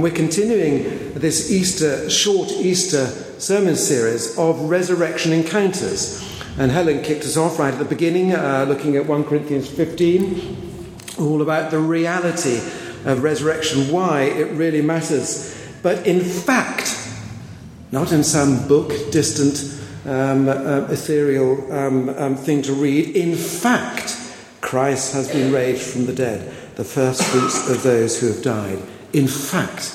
We're continuing this Easter, short Easter sermon series of resurrection encounters. And Helen kicked us off right at the beginning, uh, looking at 1 Corinthians 15, all about the reality of resurrection, why it really matters. But in fact, not in some book, distant, um, uh, ethereal um, um, thing to read, in fact, Christ has been raised from the dead, the first fruits of those who have died. In fact,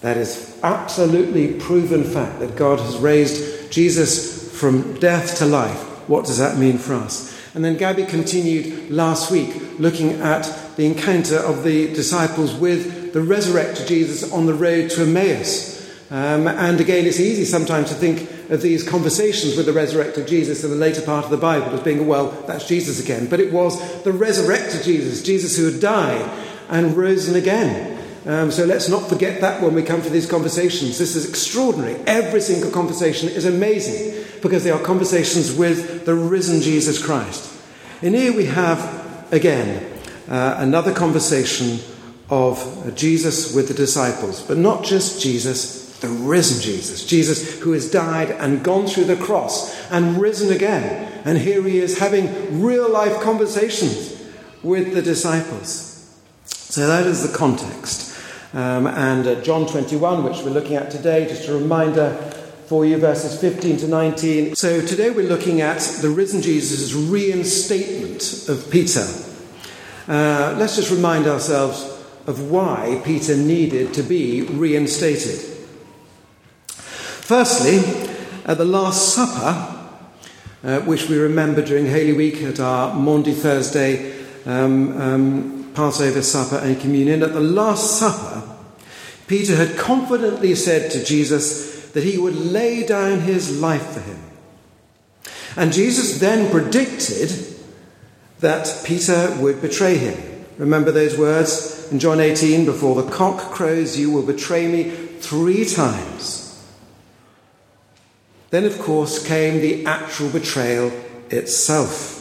that is absolutely proven fact that God has raised Jesus from death to life. What does that mean for us? And then Gaby continued last week looking at the encounter of the disciples with the resurrected Jesus on the road to Emmaus. Um, and again, it's easy sometimes to think of these conversations with the resurrected Jesus in the later part of the Bible as being, well, that's Jesus again. But it was the resurrected Jesus, Jesus who had died and risen again. Um, so let's not forget that when we come to these conversations. This is extraordinary. Every single conversation is amazing because they are conversations with the risen Jesus Christ. And here we have, again, uh, another conversation of Jesus with the disciples, but not just Jesus, the risen Jesus. Jesus who has died and gone through the cross and risen again. And here he is having real life conversations with the disciples. So that is the context. Um, and uh, John 21, which we're looking at today, just a reminder for you, verses 15 to 19. So today we're looking at the risen Jesus' reinstatement of Peter. Uh, let's just remind ourselves of why Peter needed to be reinstated. Firstly, at the Last Supper, uh, which we remember during Holy Week at our Maundy Thursday um, um, Passover supper and communion, at the Last Supper, Peter had confidently said to Jesus that he would lay down his life for him. And Jesus then predicted that Peter would betray him. Remember those words in John 18 before the cock crows, you will betray me three times. Then, of course, came the actual betrayal itself.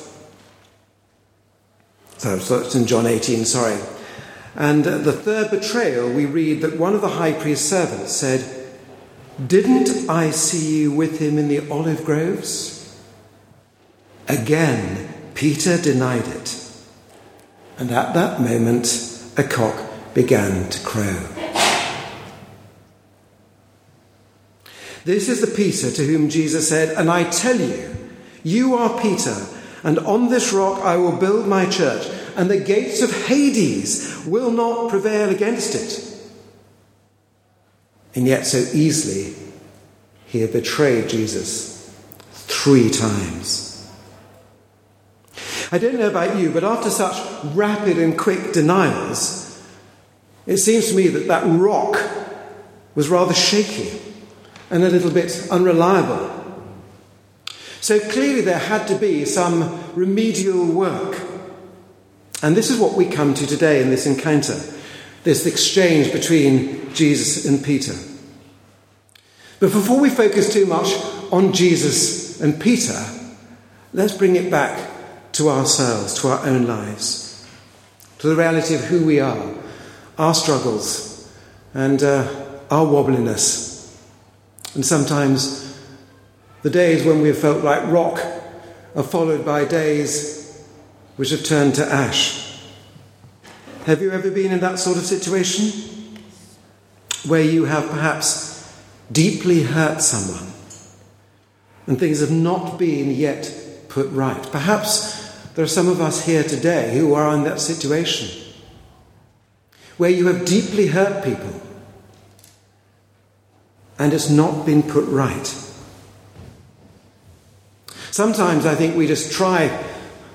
So, it's in John 18, sorry. And uh, the third betrayal, we read that one of the high priest's servants said, Didn't I see you with him in the olive groves? Again, Peter denied it. And at that moment, a cock began to crow. This is the Peter to whom Jesus said, And I tell you, you are Peter and on this rock I will build my church, and the gates of Hades will not prevail against it. And yet, so easily, he had betrayed Jesus three times. I don't know about you, but after such rapid and quick denials, it seems to me that that rock was rather shaky and a little bit unreliable. So clearly there had to be some remedial work. And this is what we come to today in this encounter this exchange between Jesus and Peter. But before we focus too much on Jesus and Peter, let's bring it back to ourselves, to our own lives, to the reality of who we are, our struggles, and uh, our wobbliness. And sometimes the days when we have felt like rock are followed by days which have turned to ash. Have you ever been in that sort of situation? Where you have perhaps deeply hurt someone and things have not been yet put right. Perhaps there are some of us here today who are in that situation where you have deeply hurt people and it's not been put right. Sometimes I think we just try,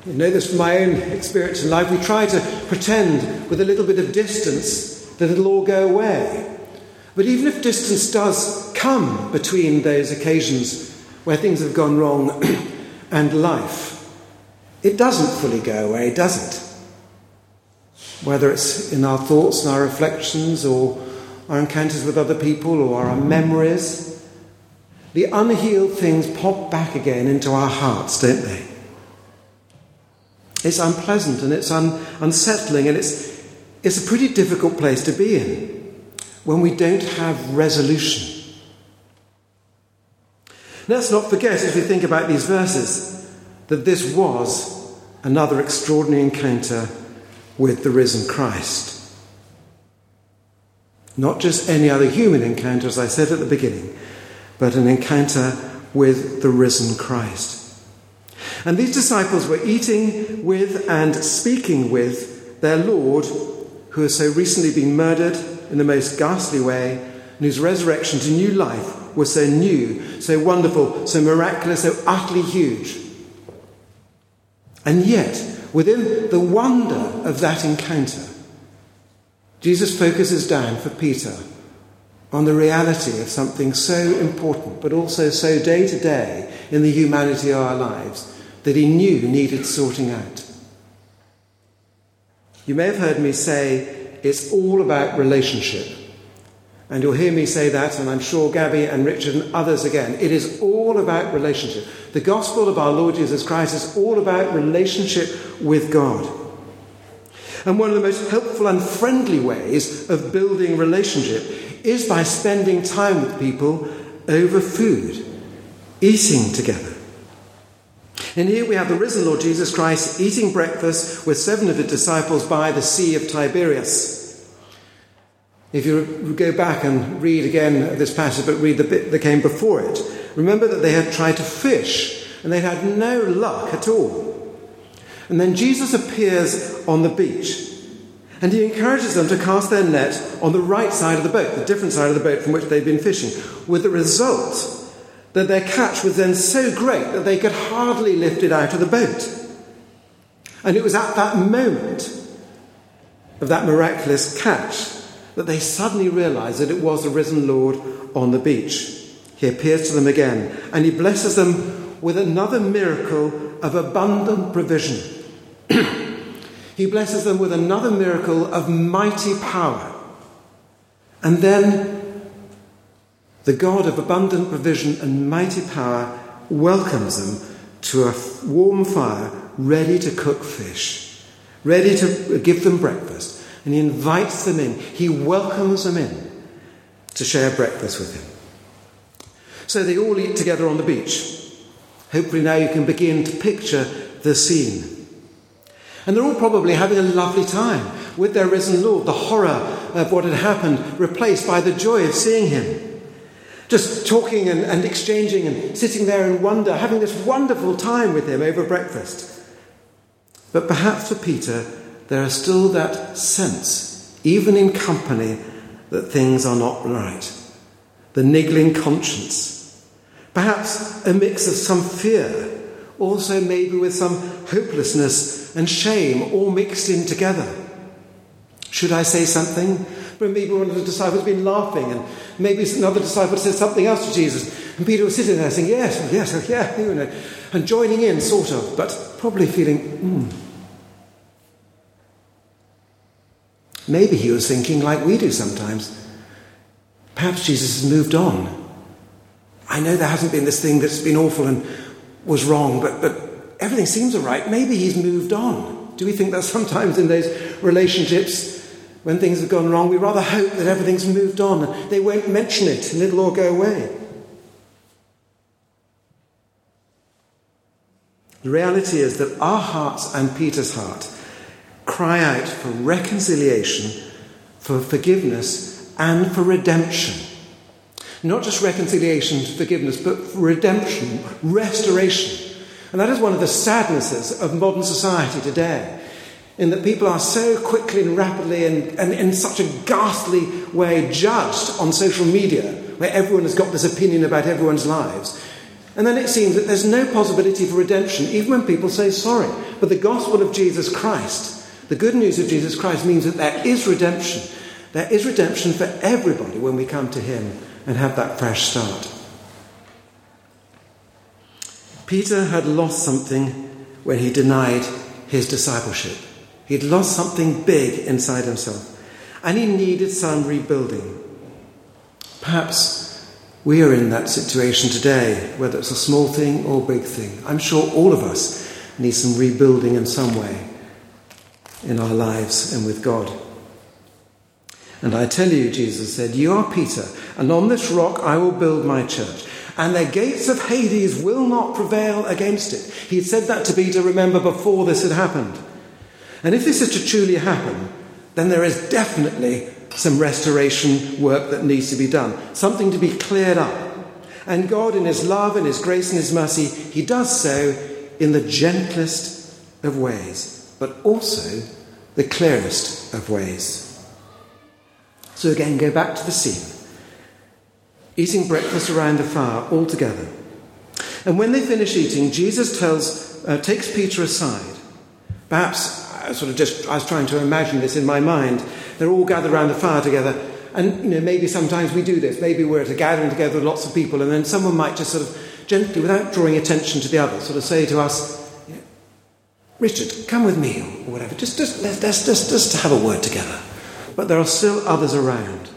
you know this from my own experience in life, we try to pretend with a little bit of distance that it'll all go away. But even if distance does come between those occasions where things have gone wrong and life, it doesn't fully go away, does it? Whether it's in our thoughts and our reflections or our encounters with other people or our memories the unhealed things pop back again into our hearts, don't they? It's unpleasant and it's un- unsettling and it's, it's a pretty difficult place to be in. when we don't have resolution. Let's not forget, as we think about these verses, that this was another extraordinary encounter with the risen Christ. Not just any other human encounter, as I said at the beginning, but an encounter with the risen Christ. And these disciples were eating with and speaking with their Lord, who has so recently been murdered in the most ghastly way, and whose resurrection to new life was so new, so wonderful, so miraculous, so utterly huge. And yet, within the wonder of that encounter, Jesus focuses down for Peter on the reality of something so important, but also so day to day in the humanity of our lives that he knew needed sorting out. You may have heard me say it's all about relationship. And you'll hear me say that, and I'm sure Gaby and Richard and others again. It is all about relationship. The gospel of our Lord Jesus Christ is all about relationship with God. And one of the most helpful and friendly ways of building relationship is by spending time with people over food, eating together. And here we have the risen Lord Jesus Christ eating breakfast with seven of his disciples by the Sea of Tiberias. If you go back and read again this passage, but read the bit that came before it, remember that they had tried to fish and they had no luck at all. And then Jesus appears on the beach and he encourages them to cast their net on the right side of the boat, the different side of the boat from which they've been fishing, with the result that their catch was then so great that they could hardly lift it out of the boat. And it was at that moment of that miraculous catch that they suddenly realized that it was the risen Lord on the beach. He appears to them again and he blesses them with another miracle of abundant provision. he blesses them with another miracle of mighty power. And then the God of abundant provision and mighty power welcomes them to a warm fire ready to cook fish, ready to give them breakfast. And he invites them in, he welcomes them in to share breakfast with him. So they all eat together on the beach. Hopefully, now you can begin to picture the scene. And they're all probably having a lovely time with their risen Lord, the horror of what had happened replaced by the joy of seeing him. Just talking and, and exchanging and sitting there in wonder, having this wonderful time with him over breakfast. But perhaps for Peter, there is still that sense, even in company, that things are not right. The niggling conscience. Perhaps a mix of some fear, also maybe with some hopelessness and shame all mixed in together. Should I say something? But maybe one of the disciples been laughing, and maybe another disciple said something else to Jesus. And Peter was sitting there saying, Yes, yes, yeah, you know, and joining in, sort of, but probably feeling, hmm, Maybe he was thinking like we do sometimes. Perhaps Jesus has moved on. I know there hasn't been this thing that's been awful and was wrong, but, but everything seems all right. Maybe he's moved on. Do we think that sometimes in those relationships, when things have gone wrong, we rather hope that everything's moved on they won't mention it and it'll all go away? The reality is that our hearts and Peter's heart cry out for reconciliation, for forgiveness, and for redemption. Not just reconciliation, forgiveness, but redemption, restoration. And that is one of the sadnesses of modern society today, in that people are so quickly and rapidly and, and in such a ghastly way judged on social media, where everyone has got this opinion about everyone's lives. And then it seems that there's no possibility for redemption, even when people say sorry. But the gospel of Jesus Christ the good news of Jesus Christ means that there is redemption. There is redemption for everybody when we come to Him and have that fresh start. Peter had lost something when he denied his discipleship. He'd lost something big inside himself, and he needed some rebuilding. Perhaps we are in that situation today, whether it's a small thing or big thing. I'm sure all of us need some rebuilding in some way in our lives and with God. And I tell you, Jesus said, You are Peter, and on this rock I will build my church, and the gates of Hades will not prevail against it. He had said that to Peter, remember, before this had happened. And if this is to truly happen, then there is definitely some restoration work that needs to be done, something to be cleared up. And God, in His love and His grace and His mercy, He does so in the gentlest of ways, but also the clearest of ways. So again, go back to the scene. Eating breakfast around the fire all together. And when they finish eating, Jesus tells, uh, takes Peter aside. Perhaps I sort of just I was trying to imagine this in my mind. They're all gathered around the fire together. And you know, maybe sometimes we do this. Maybe we're at a gathering together with lots of people, and then someone might just sort of gently, without drawing attention to the others, sort of say to us, Richard, come with me, or whatever. Just, just, let's, let's just, just have a word together but there are still others around.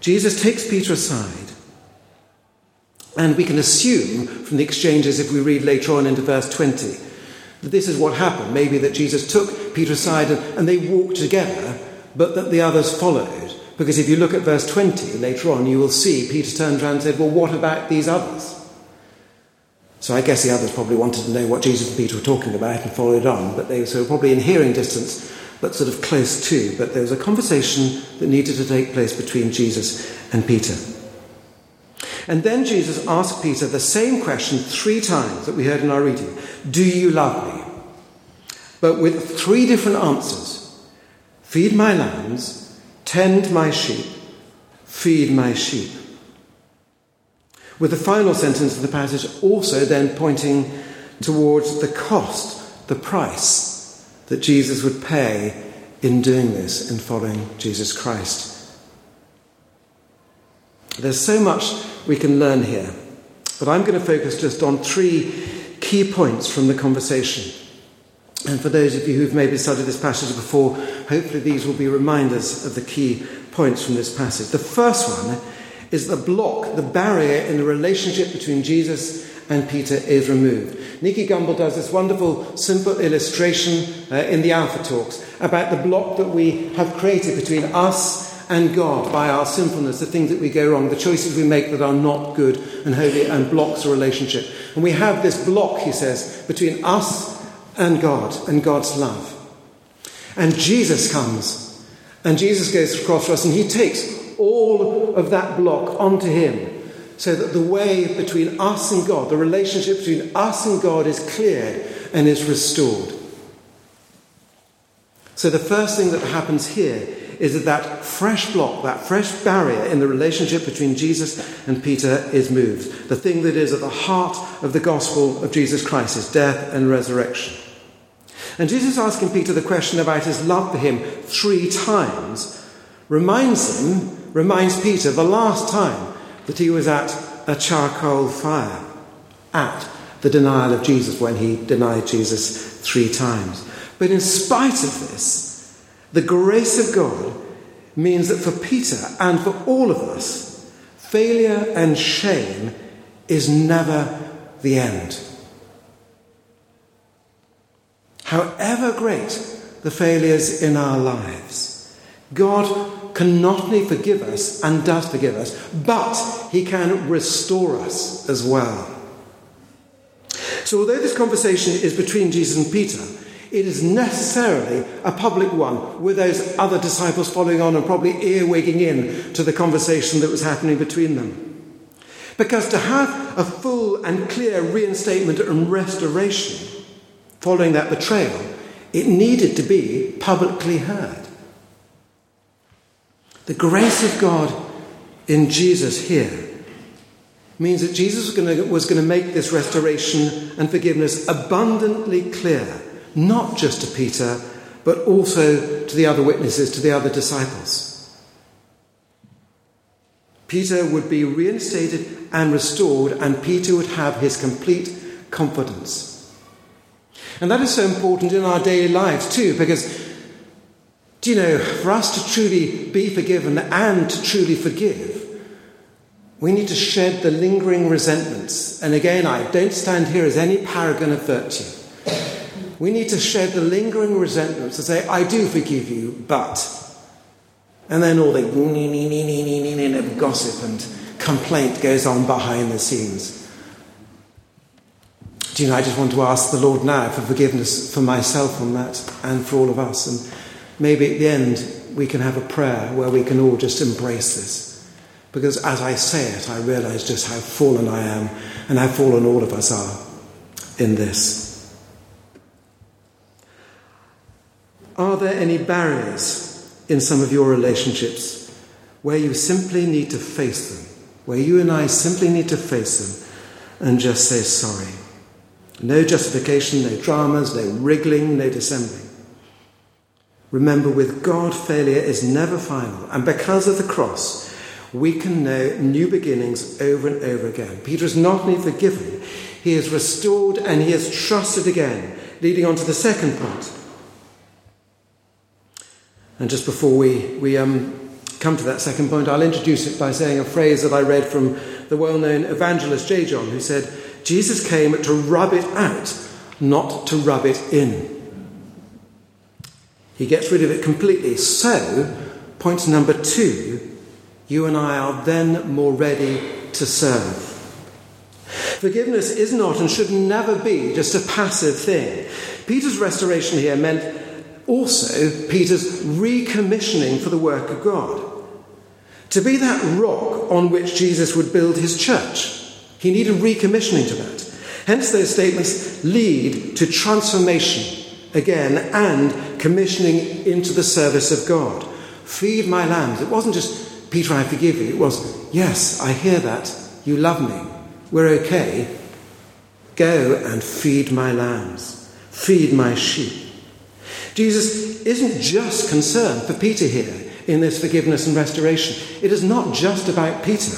Jesus takes Peter aside, and we can assume from the exchanges, if we read later on into verse 20, that this is what happened. Maybe that Jesus took Peter aside and, and they walked together, but that the others followed. Because if you look at verse 20 later on, you will see Peter turned around and said, Well, what about these others? So I guess the others probably wanted to know what Jesus and Peter were talking about and followed on, but they were probably in hearing distance but sort of close to. But there was a conversation that needed to take place between Jesus and Peter. And then Jesus asked Peter the same question three times that we heard in our reading Do you love me? But with three different answers Feed my lambs, tend my sheep, feed my sheep. With the final sentence of the passage also then pointing towards the cost, the price that Jesus would pay in doing this in following Jesus Christ. There's so much we can learn here, but I'm going to focus just on three key points from the conversation. And for those of you who've maybe studied this passage before, hopefully these will be reminders of the key points from this passage. The first one is the block, the barrier in the relationship between Jesus and Peter is removed. Nicky Gumbel does this wonderful, simple illustration uh, in the Alpha Talks about the block that we have created between us and God by our sinfulness, the things that we go wrong, the choices we make that are not good and holy and blocks a relationship. And we have this block, he says, between us and God and God's love. And Jesus comes, and Jesus goes across for us, and he takes all of that block onto him so that the way between us and God, the relationship between us and God, is cleared and is restored. So, the first thing that happens here is that that fresh block, that fresh barrier in the relationship between Jesus and Peter is moved. The thing that is at the heart of the gospel of Jesus Christ is death and resurrection. And Jesus asking Peter the question about his love for him three times reminds him, reminds Peter the last time that he was at a charcoal fire, at the denial of Jesus when he denied Jesus three times. But in spite of this, the grace of God means that for Peter and for all of us, failure and shame is never the end. However great the failures in our lives, God can not only forgive us and does forgive us, but he can restore us as well. So, although this conversation is between Jesus and Peter, it is necessarily a public one with those other disciples following on and probably earwigging in to the conversation that was happening between them. Because to have a full and clear reinstatement and restoration following that betrayal, it needed to be publicly heard. The grace of God in Jesus here means that Jesus was going, to, was going to make this restoration and forgiveness abundantly clear, not just to Peter, but also to the other witnesses, to the other disciples. Peter would be reinstated and restored, and Peter would have his complete confidence. And that is so important in our daily lives too, because do you know, for us to truly be forgiven and to truly forgive, we need to shed the lingering resentments. And again, I don't stand here as any paragon of virtue. We need to shed the lingering resentments and say, I do forgive you, but. And then all the gossip and complaint goes on behind the scenes. Do you know, I just want to ask the Lord now for forgiveness for myself on that and for all of us. And maybe at the end we can have a prayer where we can all just embrace this. Because as I say it, I realize just how fallen I am and how fallen all of us are in this. Are there any barriers in some of your relationships where you simply need to face them? Where you and I simply need to face them and just say sorry? No justification, no dramas, no wriggling, no dissembling. Remember, with God, failure is never final. And because of the cross, we can know new beginnings over and over again. Peter is not only forgiven, he is restored and he is trusted again, leading on to the second point. And just before we, we um, come to that second point, I'll introduce it by saying a phrase that I read from the well known evangelist J. John, who said, Jesus came to rub it out, not to rub it in. He gets rid of it completely. So, point number two, you and I are then more ready to serve. Forgiveness is not and should never be just a passive thing. Peter's restoration here meant also Peter's recommissioning for the work of God. To be that rock on which Jesus would build his church, he needed recommissioning to that. Hence, those statements lead to transformation again and commissioning into the service of God. Feed my lambs. It wasn't just, Peter, I forgive you. It was, yes, I hear that. You love me. We're okay. Go and feed my lambs. Feed my sheep. Jesus isn't just concerned for Peter here in this forgiveness and restoration. It is not just about Peter.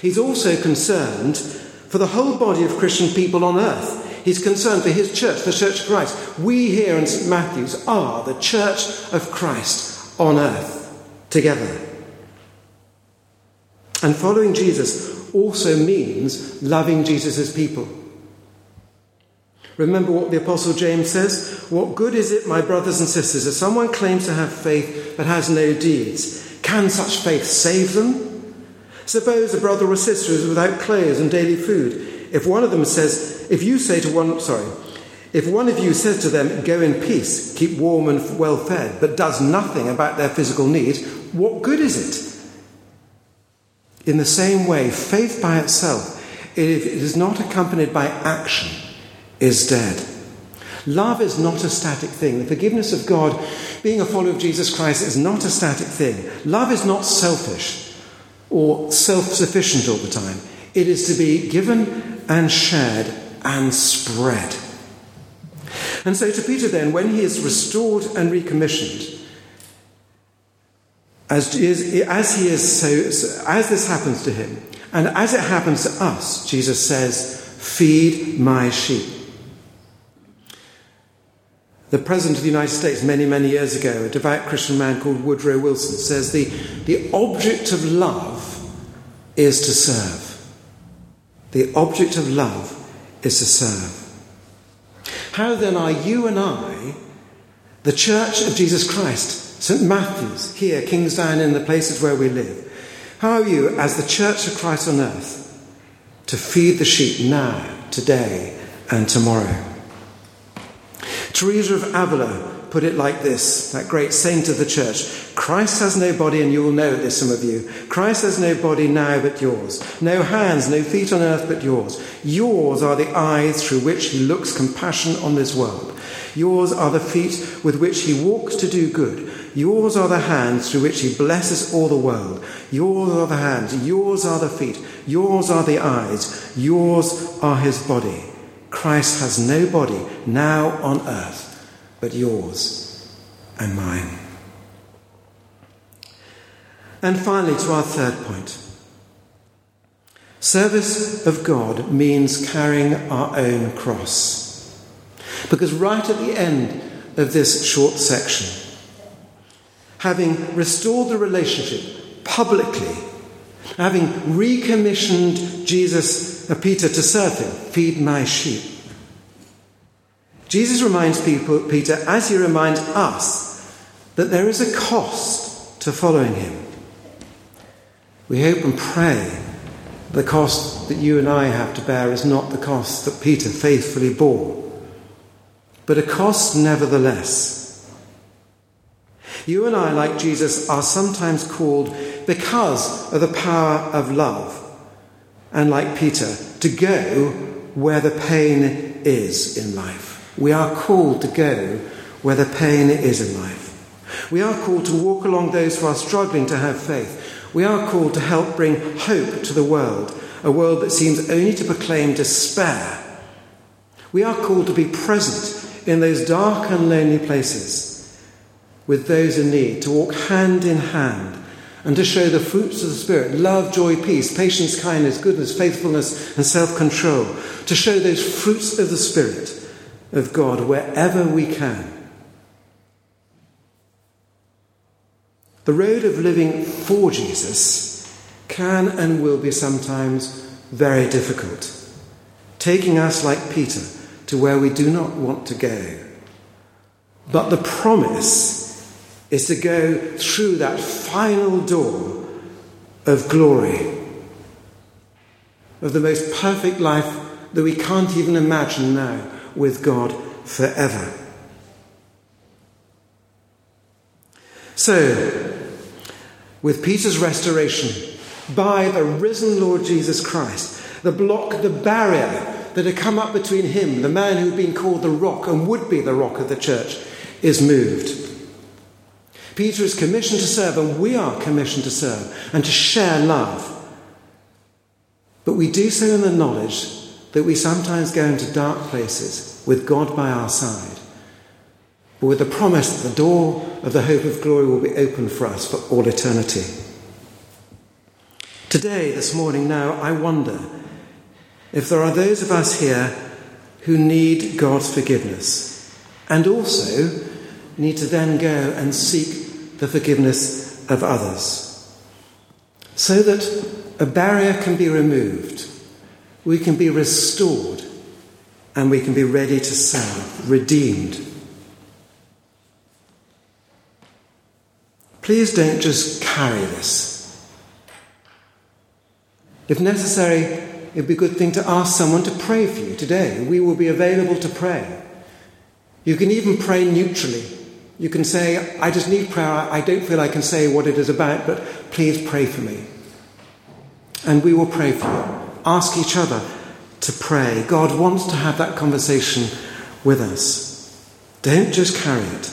He's also concerned for the whole body of Christian people on earth. He's concerned for his church, the Church of Christ. We here in St. Matthew's are the Church of Christ on earth together. And following Jesus also means loving Jesus' people. Remember what the Apostle James says? What good is it, my brothers and sisters, if someone claims to have faith but has no deeds? Can such faith save them? Suppose a brother or sister is without clothes and daily food. If one of them says, if you say to one, sorry, if one of you says to them, go in peace, keep warm and well fed, but does nothing about their physical need, what good is it? In the same way, faith by itself, if it is not accompanied by action, is dead. Love is not a static thing. The forgiveness of God, being a follower of Jesus Christ, is not a static thing. Love is not selfish or self sufficient all the time. It is to be given and shared and spread. And so, to Peter, then, when he is restored and recommissioned, as, as he is so, as this happens to him, and as it happens to us, Jesus says, "Feed my sheep." The President of the United States, many, many years ago, a devout Christian man called Woodrow Wilson, says the, the object of love is to serve. The object of love is to serve. How then are you and I, the Church of Jesus Christ, St. Matthew's, here, Kingsdown, in the places where we live, how are you, as the Church of Christ on earth, to feed the sheep now, today, and tomorrow? Teresa of Avila put it like this, that great saint of the church Christ has no body, and you will know this, some of you. Christ has no body now but yours, no hands, no feet on earth but yours. Yours are the eyes through which he looks compassion on this world. Yours are the feet with which he walks to do good. Yours are the hands through which he blesses all the world. Yours are the hands, yours are the feet, yours are the eyes, yours are his body. Christ has no body now on earth but yours and mine. And finally, to our third point service of God means carrying our own cross. Because right at the end of this short section, having restored the relationship publicly, having recommissioned Jesus uh, Peter to serve him, feed my sheep. Jesus reminds people, Peter, as he reminds us, that there is a cost to following him. We hope and pray the cost that you and I have to bear is not the cost that Peter faithfully bore, but a cost nevertheless. You and I, like Jesus, are sometimes called because of the power of love, and like Peter, to go where the pain is in life. We are called to go where the pain is in life. We are called to walk along those who are struggling to have faith. We are called to help bring hope to the world, a world that seems only to proclaim despair. We are called to be present in those dark and lonely places with those in need, to walk hand in hand and to show the fruits of the Spirit love, joy, peace, patience, kindness, goodness, faithfulness, and self control. To show those fruits of the Spirit of God wherever we can. The road of living for Jesus can and will be sometimes very difficult, taking us, like Peter, to where we do not want to go. But the promise is to go through that final door of glory, of the most perfect life that we can't even imagine now with God forever. So, with Peter's restoration by the risen Lord Jesus Christ. The block, the barrier that had come up between him, the man who had been called the rock and would be the rock of the church, is moved. Peter is commissioned to serve, and we are commissioned to serve and to share love. But we do so in the knowledge that we sometimes go into dark places with God by our side but with the promise that the door of the hope of glory will be open for us for all eternity. Today, this morning, now, I wonder if there are those of us here who need God's forgiveness and also need to then go and seek the forgiveness of others so that a barrier can be removed, we can be restored, and we can be ready to serve, redeemed Please don't just carry this. If necessary, it'd be a good thing to ask someone to pray for you today. We will be available to pray. You can even pray neutrally. You can say, I just need prayer. I don't feel I can say what it is about, but please pray for me. And we will pray for you. Ask each other to pray. God wants to have that conversation with us. Don't just carry it.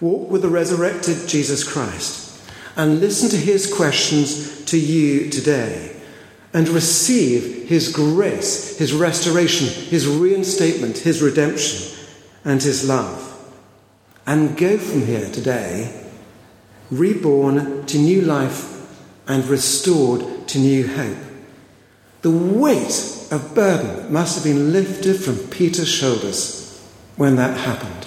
Walk with the resurrected Jesus Christ and listen to his questions to you today and receive his grace, his restoration, his reinstatement, his redemption, and his love. And go from here today reborn to new life and restored to new hope. The weight of burden must have been lifted from Peter's shoulders when that happened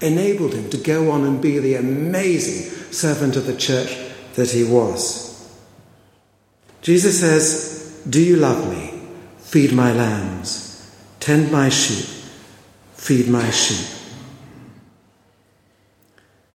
enabled him to go on and be the amazing servant of the church that he was. Jesus says, Do you love me? Feed my lambs, tend my sheep, feed my sheep.